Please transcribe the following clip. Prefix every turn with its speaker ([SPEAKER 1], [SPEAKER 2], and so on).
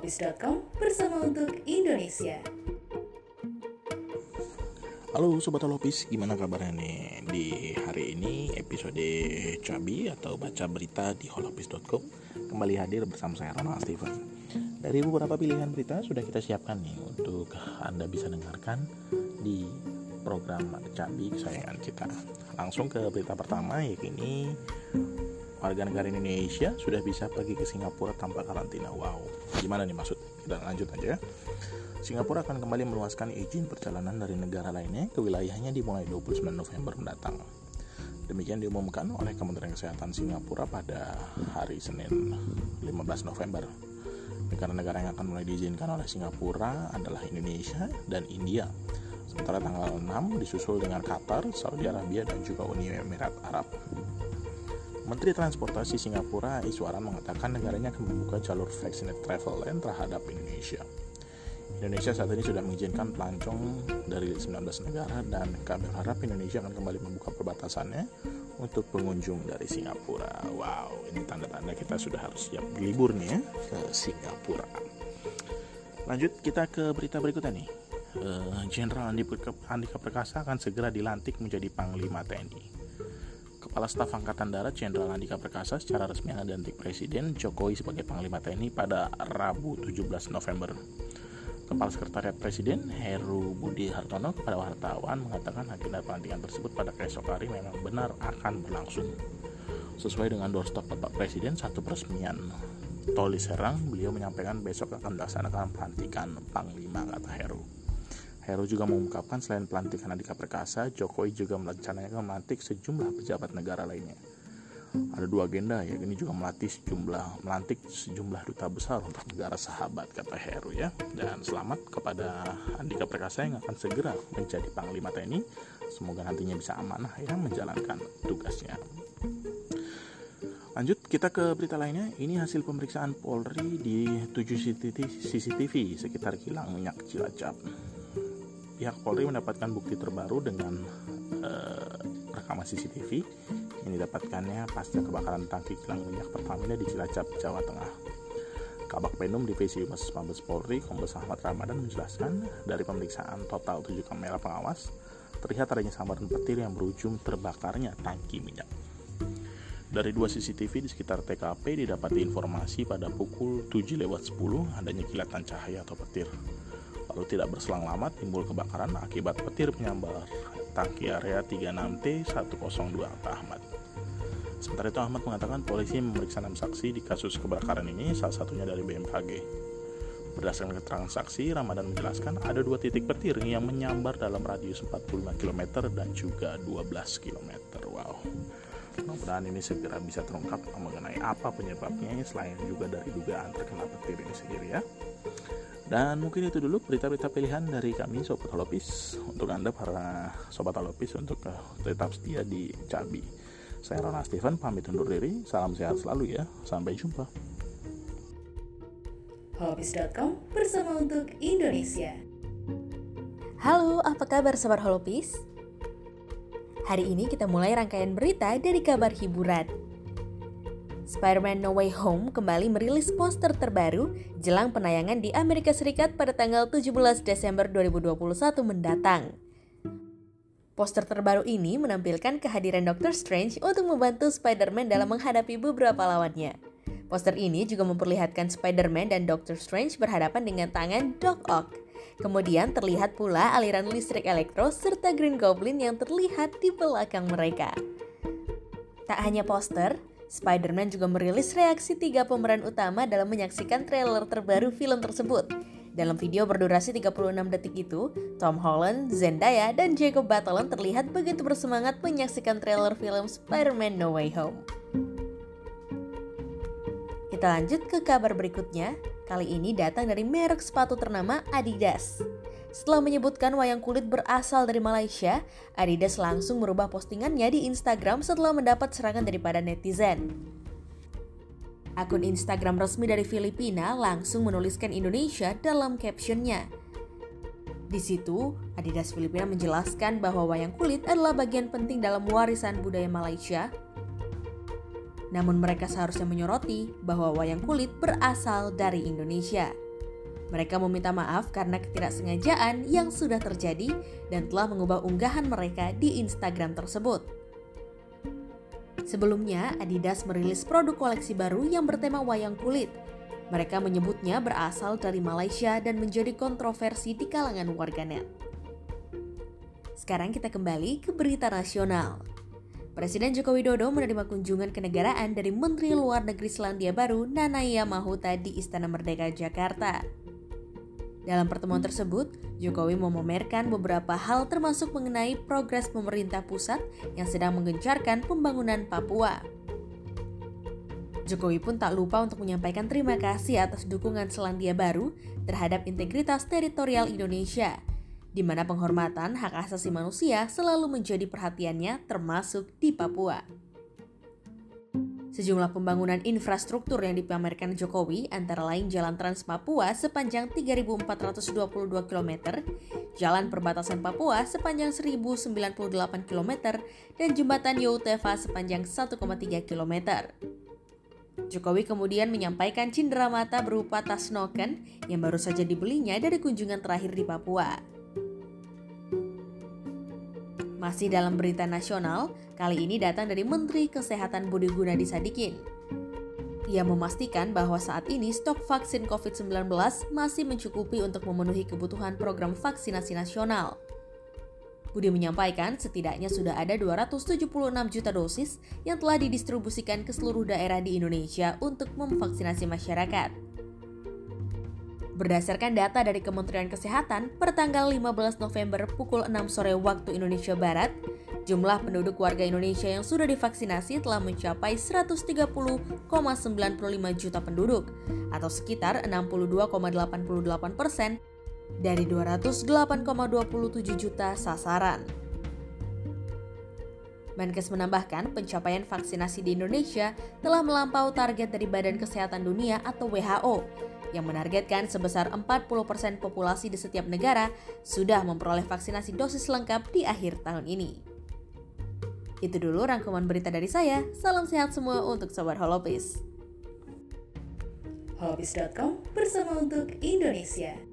[SPEAKER 1] holopis.com bersama untuk Indonesia.
[SPEAKER 2] Halo Sobat Holopis, gimana kabarnya nih? Di hari ini episode Cabi atau baca berita di holopis.com kembali hadir bersama saya Ronald Steven. Dari beberapa pilihan berita sudah kita siapkan nih untuk Anda bisa dengarkan di program Cabi kesayangan kita. Langsung ke berita pertama yakini warga negara Indonesia sudah bisa pergi ke Singapura tanpa karantina. Wow, gimana nih maksud? Kita lanjut aja ya. Singapura akan kembali meluaskan izin perjalanan dari negara lainnya ke wilayahnya dimulai 29 November mendatang. Demikian diumumkan oleh Kementerian Kesehatan Singapura pada hari Senin 15 November. Negara-negara yang akan mulai diizinkan oleh Singapura adalah Indonesia dan India. Sementara tanggal 6 disusul dengan Qatar, Saudi Arabia, dan juga Uni Emirat Arab. Menteri Transportasi Singapura Iswaran mengatakan negaranya akan membuka jalur vaccinated travel lain terhadap Indonesia. Indonesia saat ini sudah mengizinkan pelancong dari 19 negara dan kami berharap Indonesia akan kembali membuka perbatasannya untuk pengunjung dari Singapura. Wow, ini tanda-tanda kita sudah harus siap libur nih ya ke Singapura. Lanjut kita ke berita berikutnya nih. Jenderal uh, Andika Perkasa akan segera dilantik menjadi Panglima TNI. Kepala Staf Angkatan Darat Jenderal Andika Perkasa secara resmi dilantik Presiden Jokowi sebagai Panglima TNI pada Rabu 17 November. Kepala Sekretariat Presiden Heru Budi Hartono kepada wartawan mengatakan agenda pelantikan tersebut pada keesok hari memang benar akan berlangsung. Sesuai dengan doorstop Bapak Presiden satu peresmian Toli Serang, beliau menyampaikan besok akan dilaksanakan pelantikan Panglima kata Heru. Heru juga mengungkapkan selain pelantikan Andika Perkasa, Jokowi juga merencanakan melantik sejumlah pejabat negara lainnya. Ada dua agenda, ya ini juga melatih sejumlah melantik sejumlah duta besar untuk negara sahabat kata Heru ya. Dan selamat kepada Andika Perkasa yang akan segera menjadi Panglima TNI. Semoga nantinya bisa amanah ya menjalankan tugasnya. Lanjut kita ke berita lainnya. Ini hasil pemeriksaan Polri di 7 CCTV sekitar kilang minyak Cilacap pihak Polri mendapatkan bukti terbaru dengan uh, rekaman CCTV yang didapatkannya pasca kebakaran tangki kilang minyak Pertamina di Cilacap, Jawa Tengah. Kabak Penum Divisi Humas Mabes Polri, Kombes Ahmad Ramadan menjelaskan dari pemeriksaan total 7 kamera pengawas, terlihat adanya sambaran petir yang berujung terbakarnya tangki minyak. Dari dua CCTV di sekitar TKP didapati informasi pada pukul 7 lewat 10 adanya kilatan cahaya atau petir. Lalu tidak berselang lama timbul kebakaran akibat petir menyambar tangki area 36T102 Pak Ahmad. Sementara itu Ahmad mengatakan polisi memeriksa enam saksi di kasus kebakaran ini, salah satunya dari BMKG. Berdasarkan keterangan saksi, Ramadan menjelaskan ada dua titik petir yang menyambar dalam radius 45 km dan juga 12 km. Wow. Mudah-mudahan ini segera bisa terungkap mengenai apa penyebabnya selain juga dari dugaan terkena petir ini sendiri ya. Dan mungkin itu dulu berita-berita pilihan dari kami Sobat Holopis. Untuk Anda para Sobat Holopis untuk uh, tetap setia di Cabi Saya Ronald Steven pamit undur diri. Salam sehat selalu ya. Sampai jumpa.
[SPEAKER 1] Holopis.com bersama untuk Indonesia.
[SPEAKER 3] Halo, apa kabar Sobat Holopis? Hari ini kita mulai rangkaian berita dari kabar hiburan Spider-Man No Way Home kembali merilis poster terbaru jelang penayangan di Amerika Serikat pada tanggal 17 Desember 2021 mendatang. Poster terbaru ini menampilkan kehadiran Doctor Strange untuk membantu Spider-Man dalam menghadapi beberapa lawannya. Poster ini juga memperlihatkan Spider-Man dan Doctor Strange berhadapan dengan tangan Doc Ock. Kemudian terlihat pula aliran listrik elektro serta Green Goblin yang terlihat di belakang mereka. Tak hanya poster, Spider-Man juga merilis reaksi tiga pemeran utama dalam menyaksikan trailer terbaru film tersebut. Dalam video berdurasi 36 detik itu, Tom Holland, Zendaya, dan Jacob Batalon terlihat begitu bersemangat menyaksikan trailer film Spider-Man No Way Home. Kita lanjut ke kabar berikutnya. Kali ini datang dari merek sepatu ternama Adidas. Setelah menyebutkan wayang kulit berasal dari Malaysia, Adidas langsung merubah postingannya di Instagram setelah mendapat serangan daripada netizen. Akun Instagram resmi dari Filipina langsung menuliskan Indonesia dalam captionnya. Di situ, Adidas Filipina menjelaskan bahwa wayang kulit adalah bagian penting dalam warisan budaya Malaysia. Namun mereka seharusnya menyoroti bahwa wayang kulit berasal dari Indonesia. Mereka meminta maaf karena ketidaksengajaan yang sudah terjadi dan telah mengubah unggahan mereka di Instagram tersebut. Sebelumnya, Adidas merilis produk koleksi baru yang bertema wayang kulit. Mereka menyebutnya berasal dari Malaysia dan menjadi kontroversi di kalangan warganet. Sekarang kita kembali ke berita nasional. Presiden Joko Widodo menerima kunjungan kenegaraan dari Menteri Luar Negeri Selandia Baru Nanaya Mahuta di Istana Merdeka Jakarta. Dalam pertemuan tersebut, Jokowi memamerkan beberapa hal termasuk mengenai progres pemerintah pusat yang sedang menggencarkan pembangunan Papua. Jokowi pun tak lupa untuk menyampaikan terima kasih atas dukungan Selandia Baru terhadap integritas teritorial Indonesia, di mana penghormatan hak asasi manusia selalu menjadi perhatiannya termasuk di Papua. Sejumlah pembangunan infrastruktur yang dipamerkan Jokowi antara lain Jalan Trans Papua sepanjang 3.422 km, Jalan Perbatasan Papua sepanjang 1.098 km, dan Jembatan Youteva sepanjang 1,3 km. Jokowi kemudian menyampaikan cindera mata berupa tas noken yang baru saja dibelinya dari kunjungan terakhir di Papua. Masih dalam berita nasional, kali ini datang dari Menteri Kesehatan Budi Gunadi Sadikin. Ia memastikan bahwa saat ini stok vaksin COVID-19 masih mencukupi untuk memenuhi kebutuhan program vaksinasi nasional. Budi menyampaikan setidaknya sudah ada 276 juta dosis yang telah didistribusikan ke seluruh daerah di Indonesia untuk memvaksinasi masyarakat. Berdasarkan data dari Kementerian Kesehatan, per tanggal 15 November pukul 6 sore waktu Indonesia Barat, jumlah penduduk warga Indonesia yang sudah divaksinasi telah mencapai 130,95 juta penduduk, atau sekitar 62,88 persen dari 208,27 juta sasaran. Menkes menambahkan pencapaian vaksinasi di Indonesia telah melampaui target dari Badan Kesehatan Dunia atau WHO yang menargetkan sebesar 40% populasi di setiap negara sudah memperoleh vaksinasi dosis lengkap di akhir tahun ini. Itu dulu rangkuman berita dari saya. Salam sehat semua untuk Sobat Holopis.
[SPEAKER 1] Holopis.com bersama untuk Indonesia.